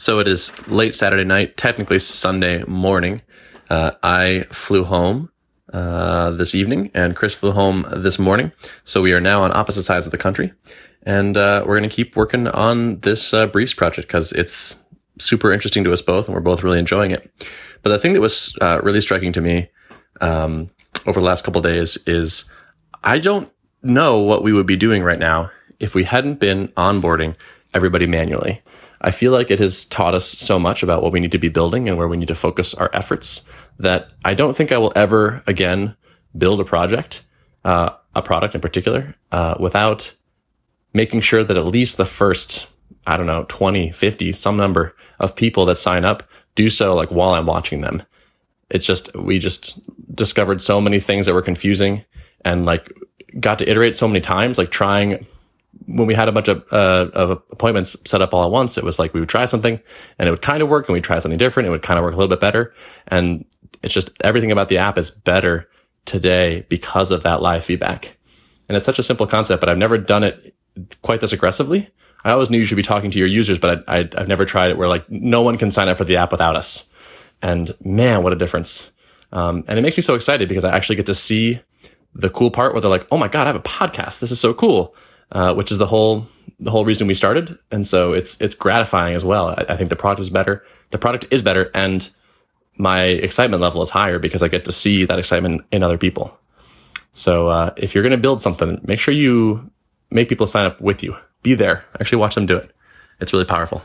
So it is late Saturday night, technically Sunday morning. Uh, I flew home uh, this evening, and Chris flew home this morning. So we are now on opposite sides of the country, and uh, we're going to keep working on this uh, briefs project because it's super interesting to us both, and we're both really enjoying it. But the thing that was uh, really striking to me um, over the last couple days is I don't know what we would be doing right now if we hadn't been onboarding everybody manually. I feel like it has taught us so much about what we need to be building and where we need to focus our efforts that I don't think I will ever again build a project, uh, a product in particular, uh, without making sure that at least the first, I don't know, 20, 50, some number of people that sign up do so like while I'm watching them. It's just, we just discovered so many things that were confusing and like got to iterate so many times, like trying when we had a bunch of, uh, of appointments set up all at once, it was like we would try something and it would kind of work and we'd try something different. It would kind of work a little bit better. And it's just everything about the app is better today because of that live feedback. And it's such a simple concept, but I've never done it quite this aggressively. I always knew you should be talking to your users, but I, I, I've never tried it where like no one can sign up for the app without us. And man, what a difference. Um, and it makes me so excited because I actually get to see the cool part where they're like, oh my God, I have a podcast. This is so cool uh, which is the whole the whole reason we started. And so it's it's gratifying as well. I, I, think the product is better. The product is better, and my excitement level is higher because I get to see that excitement in other people. So uh, if you're going to build something, make sure you make people sign up with you. Be there. Actually, watch them do it. It's really powerful.